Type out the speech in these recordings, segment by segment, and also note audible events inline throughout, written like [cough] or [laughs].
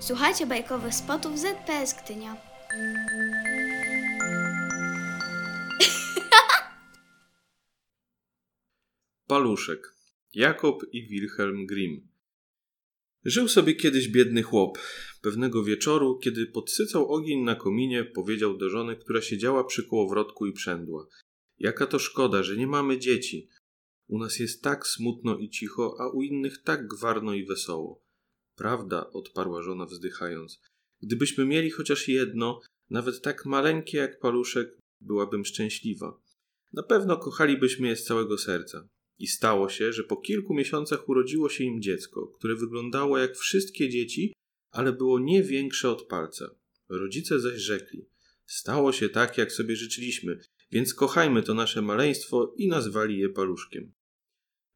Słuchajcie bajkowych spotów ZPS Gdynia. [laughs] Paluszek. Jakob i Wilhelm Grimm. Żył sobie kiedyś biedny chłop. Pewnego wieczoru, kiedy podsycał ogień na kominie, powiedział do żony, która siedziała przy kołowrotku i przędła. Jaka to szkoda, że nie mamy dzieci. U nas jest tak smutno i cicho, a u innych tak gwarno i wesoło. Prawda, odparła żona wzdychając. Gdybyśmy mieli chociaż jedno, nawet tak maleńkie jak paluszek, byłabym szczęśliwa. Na pewno kochalibyśmy je z całego serca. I stało się, że po kilku miesiącach urodziło się im dziecko, które wyglądało jak wszystkie dzieci, ale było nie większe od palca. Rodzice zaś rzekli: Stało się tak, jak sobie życzyliśmy, więc kochajmy to nasze maleństwo i nazwali je paluszkiem.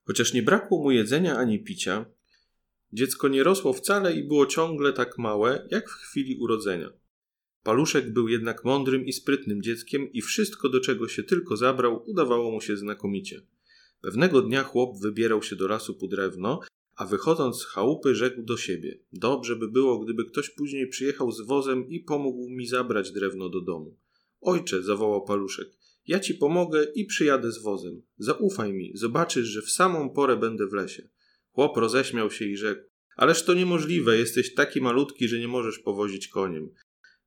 Chociaż nie brakło mu jedzenia ani picia, dziecko nie rosło wcale i było ciągle tak małe, jak w chwili urodzenia. Paluszek był jednak mądrym i sprytnym dzieckiem i wszystko, do czego się tylko zabrał, udawało mu się znakomicie. Pewnego dnia chłop wybierał się do lasu po drewno, a wychodząc z chałupy rzekł do siebie: Dobrze by było, gdyby ktoś później przyjechał z wozem i pomógł mi zabrać drewno do domu. Ojcze, zawołał paluszek, ja ci pomogę i przyjadę z wozem. Zaufaj mi, zobaczysz, że w samą porę będę w lesie. Chłop roześmiał się i rzekł: Ależ to niemożliwe, jesteś taki malutki, że nie możesz powozić koniem.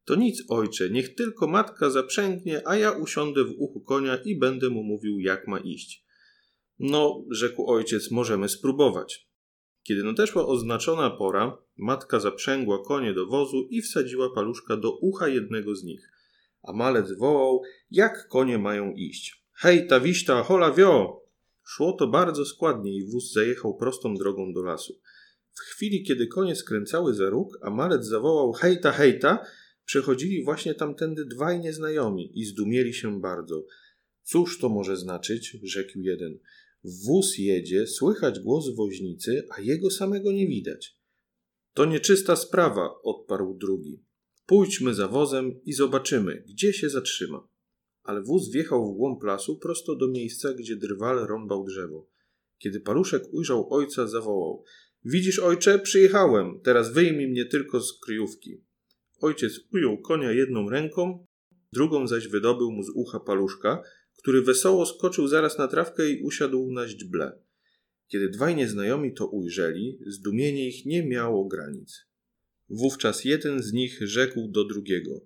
To nic, ojcze, niech tylko matka zaprzęgnie, a ja usiądę w uchu konia i będę mu mówił, jak ma iść. No, rzekł ojciec, możemy spróbować. Kiedy nadeszła oznaczona pora, matka zaprzęgła konie do wozu i wsadziła paluszka do ucha jednego z nich. A malec wołał, jak konie mają iść. Hej, ta wiśta, hola wio! Szło to bardzo składnie i wóz zajechał prostą drogą do lasu. W chwili, kiedy konie skręcały za róg, a malec zawołał hejta, hejta, przechodzili właśnie tamtędy dwaj nieznajomi i zdumieli się bardzo. Cóż to może znaczyć? rzekł jeden. Wóz jedzie, słychać głos woźnicy, a jego samego nie widać. To nieczysta sprawa, odparł drugi. Pójdźmy za wozem i zobaczymy, gdzie się zatrzyma. Ale wóz wjechał w głąb lasu prosto do miejsca, gdzie drwal rąbał drzewo. Kiedy paluszek ujrzał ojca, zawołał: Widzisz, ojcze, przyjechałem, teraz wyjmij mnie tylko z kryjówki. Ojciec ujął konia jedną ręką, drugą zaś wydobył mu z ucha paluszka, który wesoło skoczył zaraz na trawkę i usiadł na źdźble. Kiedy dwaj nieznajomi to ujrzeli, zdumienie ich nie miało granic. Wówczas jeden z nich rzekł do drugiego: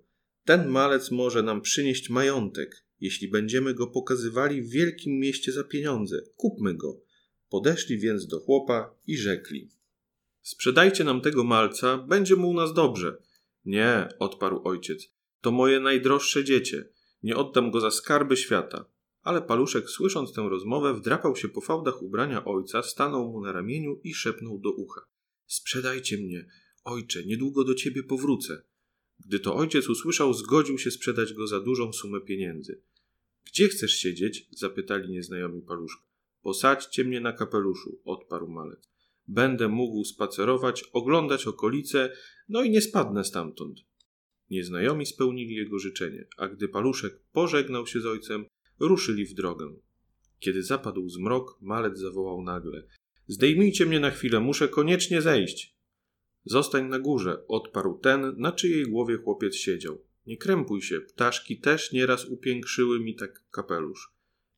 Ten malec może nam przynieść majątek, jeśli będziemy go pokazywali w wielkim mieście za pieniądze. Kupmy go. Podeszli więc do chłopa i rzekli: Sprzedajcie nam tego malca, będzie mu u nas dobrze. Nie, odparł ojciec, to moje najdroższe dziecię. Nie oddam go za skarby świata. Ale paluszek, słysząc tę rozmowę, wdrapał się po fałdach ubrania ojca, stanął mu na ramieniu i szepnął do ucha: Sprzedajcie mnie, ojcze, niedługo do ciebie powrócę. Gdy to ojciec usłyszał, zgodził się sprzedać go za dużą sumę pieniędzy. Gdzie chcesz siedzieć? zapytali nieznajomi paluszka. Posadźcie mnie na kapeluszu, odparł malec. Będę mógł spacerować, oglądać okolice, no i nie spadnę stamtąd. Nieznajomi spełnili jego życzenie, a gdy paluszek pożegnał się z ojcem, ruszyli w drogę. Kiedy zapadł zmrok, malec zawołał nagle: Zdejmijcie mnie na chwilę, muszę koniecznie zejść. Zostań na górze, odparł ten, na czyjej głowie chłopiec siedział. Nie krępuj się, ptaszki też nieraz upiększyły mi tak kapelusz.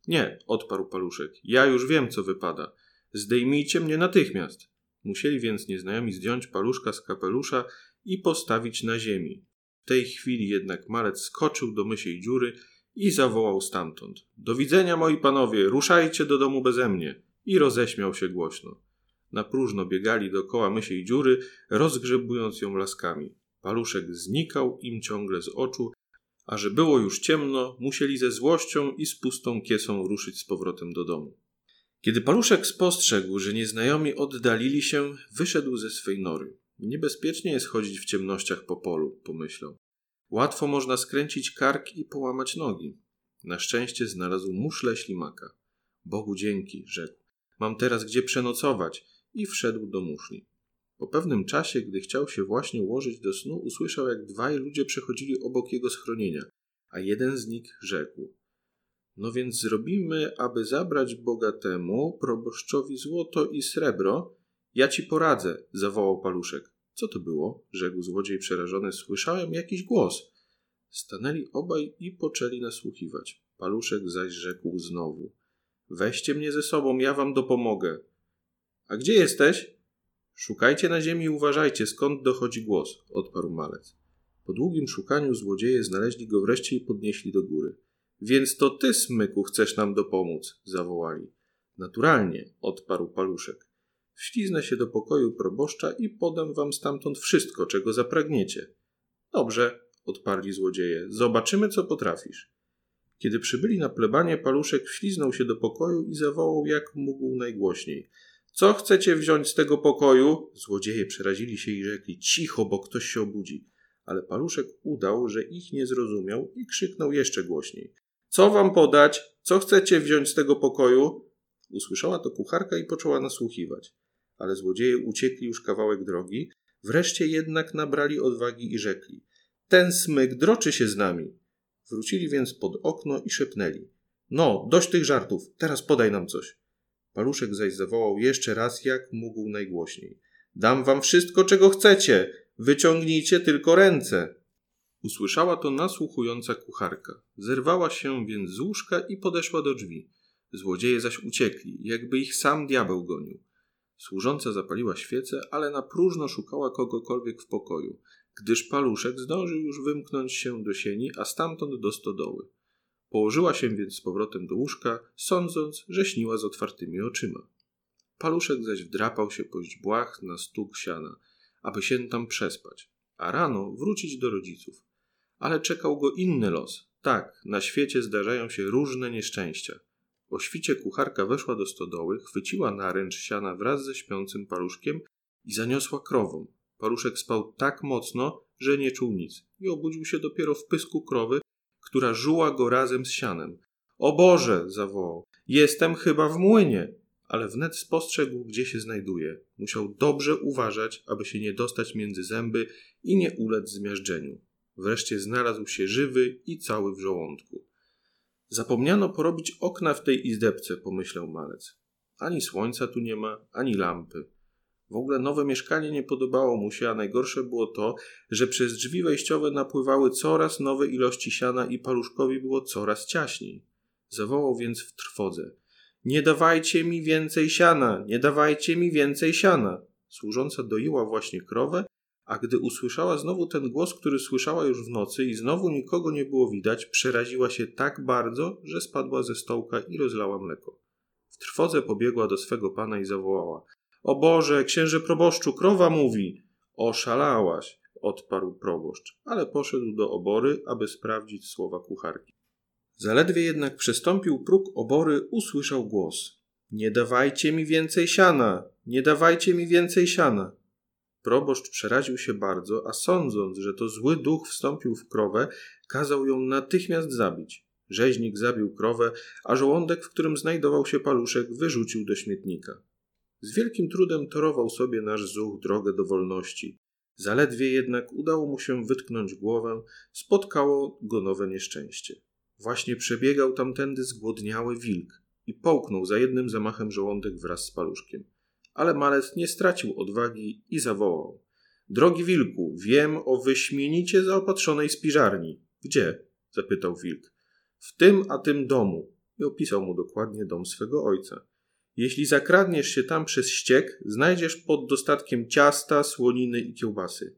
Nie, odparł paluszek, ja już wiem, co wypada. Zdejmijcie mnie natychmiast. Musieli więc nieznajomi zdjąć paluszka z kapelusza i postawić na ziemi. W tej chwili jednak malec skoczył do mysiej dziury i zawołał stamtąd: Do widzenia, moi panowie, ruszajcie do domu beze mnie. I roześmiał się głośno. Na próżno biegali dookoła mysiej dziury, rozgrzebując ją laskami. Paluszek znikał im ciągle z oczu, a że było już ciemno, musieli ze złością i z pustą kiesą ruszyć z powrotem do domu. Kiedy paluszek spostrzegł, że nieznajomi oddalili się, wyszedł ze swej nory. Niebezpiecznie jest chodzić w ciemnościach po polu, pomyślał. Łatwo można skręcić kark i połamać nogi. Na szczęście znalazł muszle ślimaka. Bogu dzięki, rzekł. Mam teraz gdzie przenocować i wszedł do muszli. Po pewnym czasie, gdy chciał się właśnie ułożyć do snu, usłyszał, jak dwaj ludzie przechodzili obok jego schronienia, a jeden z nich rzekł: No więc zrobimy, aby zabrać bogatemu proboszczowi złoto i srebro. Ja ci poradzę, zawołał paluszek. Co to było? rzekł złodziej przerażony. Słyszałem jakiś głos. Stanęli obaj i poczęli nasłuchiwać. Paluszek zaś rzekł znowu. Weźcie mnie ze sobą, ja wam dopomogę. A gdzie jesteś? Szukajcie na ziemi i uważajcie, skąd dochodzi głos, odparł malec. Po długim szukaniu złodzieje znaleźli go wreszcie i podnieśli do góry. Więc to ty, smyku, chcesz nam dopomóc, zawołali. Naturalnie, odparł paluszek. Wśliznę się do pokoju proboszcza i podam wam stamtąd wszystko, czego zapragniecie. Dobrze, odparli złodzieje. Zobaczymy, co potrafisz. Kiedy przybyli na plebanie, paluszek wśliznął się do pokoju i zawołał jak mógł najgłośniej. Co chcecie wziąć z tego pokoju? Złodzieje przerazili się i rzekli: Cicho, bo ktoś się obudzi. Ale paluszek udał, że ich nie zrozumiał i krzyknął jeszcze głośniej: Co wam podać? Co chcecie wziąć z tego pokoju? Usłyszała to kucharka i poczęła nasłuchiwać. Ale złodzieje uciekli już kawałek drogi, wreszcie jednak nabrali odwagi i rzekli: Ten smyk droczy się z nami. Wrócili więc pod okno i szepnęli: No, dość tych żartów, teraz podaj nam coś. Paluszek zaś zawołał jeszcze raz, jak mógł najgłośniej: Dam wam wszystko, czego chcecie, wyciągnijcie tylko ręce. Usłyszała to nasłuchująca kucharka. Zerwała się więc z łóżka i podeszła do drzwi. Złodzieje zaś uciekli, jakby ich sam diabeł gonił. Służąca zapaliła świecę, ale na próżno szukała kogokolwiek w pokoju, gdyż paluszek zdążył już wymknąć się do sieni, a stamtąd do stodoły. Położyła się więc z powrotem do łóżka, sądząc, że śniła z otwartymi oczyma. Paluszek zaś wdrapał się po źdźbłach na stóg siana, aby się tam przespać, a rano wrócić do rodziców. Ale czekał go inny los. Tak, na świecie zdarzają się różne nieszczęścia. O świcie kucharka weszła do stodoły, chwyciła naręcz siana wraz ze śpiącym paluszkiem i zaniosła krową. Paluszek spał tak mocno, że nie czuł nic i obudził się dopiero w pysku krowy, która żuła go razem z sianem. O Boże! zawołał. Jestem chyba w młynie! Ale wnet spostrzegł, gdzie się znajduje. Musiał dobrze uważać, aby się nie dostać między zęby i nie ulec zmiażdżeniu. Wreszcie znalazł się żywy i cały w żołądku. Zapomniano porobić okna w tej izdebce, pomyślał malec. Ani słońca tu nie ma, ani lampy. W ogóle nowe mieszkanie nie podobało mu się, a najgorsze było to, że przez drzwi wejściowe napływały coraz nowe ilości siana i paluszkowi było coraz ciaśniej. Zawołał więc w trwodze. Nie dawajcie mi więcej siana, nie dawajcie mi więcej siana. Służąca doiła właśnie krowę, a gdy usłyszała znowu ten głos, który słyszała już w nocy i znowu nikogo nie było widać, przeraziła się tak bardzo, że spadła ze stołka i rozlała mleko. W trwodze pobiegła do swego pana i zawołała: O Boże, księże proboszczu, krowa mówi. Oszalałaś, odparł proboszcz, ale poszedł do obory, aby sprawdzić słowa kucharki. Zaledwie jednak przestąpił próg obory, usłyszał głos. Nie dawajcie mi więcej siana, nie dawajcie mi więcej siana. Proboszcz przeraził się bardzo, a sądząc, że to zły duch wstąpił w krowę, kazał ją natychmiast zabić. Rzeźnik zabił krowę, a żołądek, w którym znajdował się paluszek, wyrzucił do śmietnika. Z wielkim trudem torował sobie nasz zuch drogę do wolności. Zaledwie jednak udało mu się wytknąć głowę, spotkało go nowe nieszczęście. Właśnie przebiegał tamtędy zgłodniały wilk i połknął za jednym zamachem żołądek wraz z paluszkiem. Ale malec nie stracił odwagi i zawołał. Drogi wilku, wiem o wyśmienicie zaopatrzonej spiżarni. Gdzie? zapytał wilk. W tym a tym domu. I opisał mu dokładnie dom swego ojca. Jeśli zakradniesz się tam przez ściek, znajdziesz pod dostatkiem ciasta, słoniny i kiełbasy.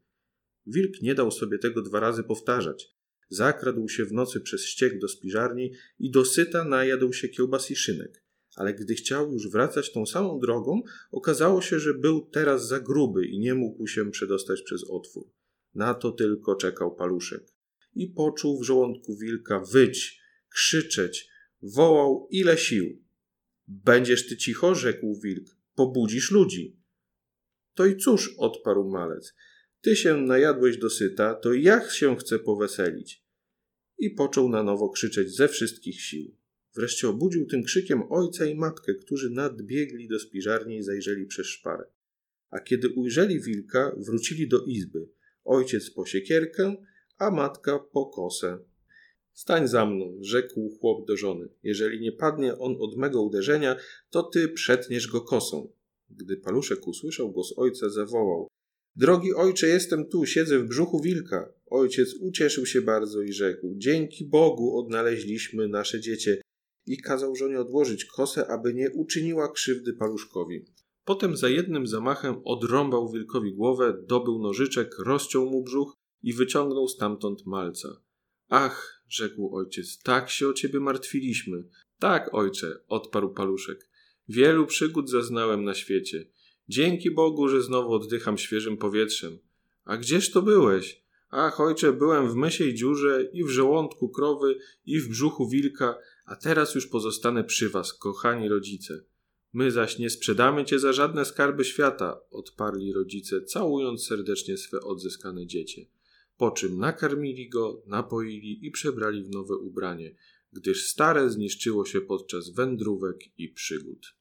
Wilk nie dał sobie tego dwa razy powtarzać. Zakradł się w nocy przez ściek do spiżarni i dosyta najadł się kiełbas i szynek. Ale gdy chciał już wracać tą samą drogą, okazało się, że był teraz za gruby i nie mógł się przedostać przez otwór. Na to tylko czekał paluszek. I poczuł w żołądku wilka wyć, krzyczeć, wołał ile sił. Będziesz ty cicho, rzekł wilk, pobudzisz ludzi. To i cóż, odparł malec, ty się najadłeś dosyta, to jak się chce poweselić? I począł na nowo krzyczeć ze wszystkich sił. Wreszcie obudził tym krzykiem ojca i matkę, którzy nadbiegli do spiżarni i zajrzeli przez szparę. A kiedy ujrzeli wilka, wrócili do izby. Ojciec po siekierkę, a matka po kosę. Stań za mną, rzekł chłop do żony. Jeżeli nie padnie on od mego uderzenia, to ty przetniesz go kosą. Gdy paluszek usłyszał głos ojca, zawołał: Drogi ojcze, jestem tu, siedzę w brzuchu wilka. Ojciec ucieszył się bardzo i rzekł: Dzięki Bogu odnaleźliśmy nasze dziecię. I kazał żonie odłożyć kosę, aby nie uczyniła krzywdy paluszkowi. Potem za jednym zamachem odrąbał wilkowi głowę, dobył nożyczek, rozciął mu brzuch i wyciągnął stamtąd malca. Ach, rzekł ojciec, tak się o ciebie martwiliśmy. Tak, ojcze, odparł paluszek. Wielu przygód zaznałem na świecie. Dzięki Bogu, że znowu oddycham świeżym powietrzem. A gdzież to byłeś? Ach, ojcze, byłem w mysiej dziurze i w żołądku krowy i w brzuchu wilka, a teraz już pozostanę przy was, kochani rodzice. My zaś nie sprzedamy cię za żadne skarby świata, odparli rodzice, całując serdecznie swe odzyskane dziecię. Po czym nakarmili go, napoili i przebrali w nowe ubranie, gdyż stare zniszczyło się podczas wędrówek i przygód.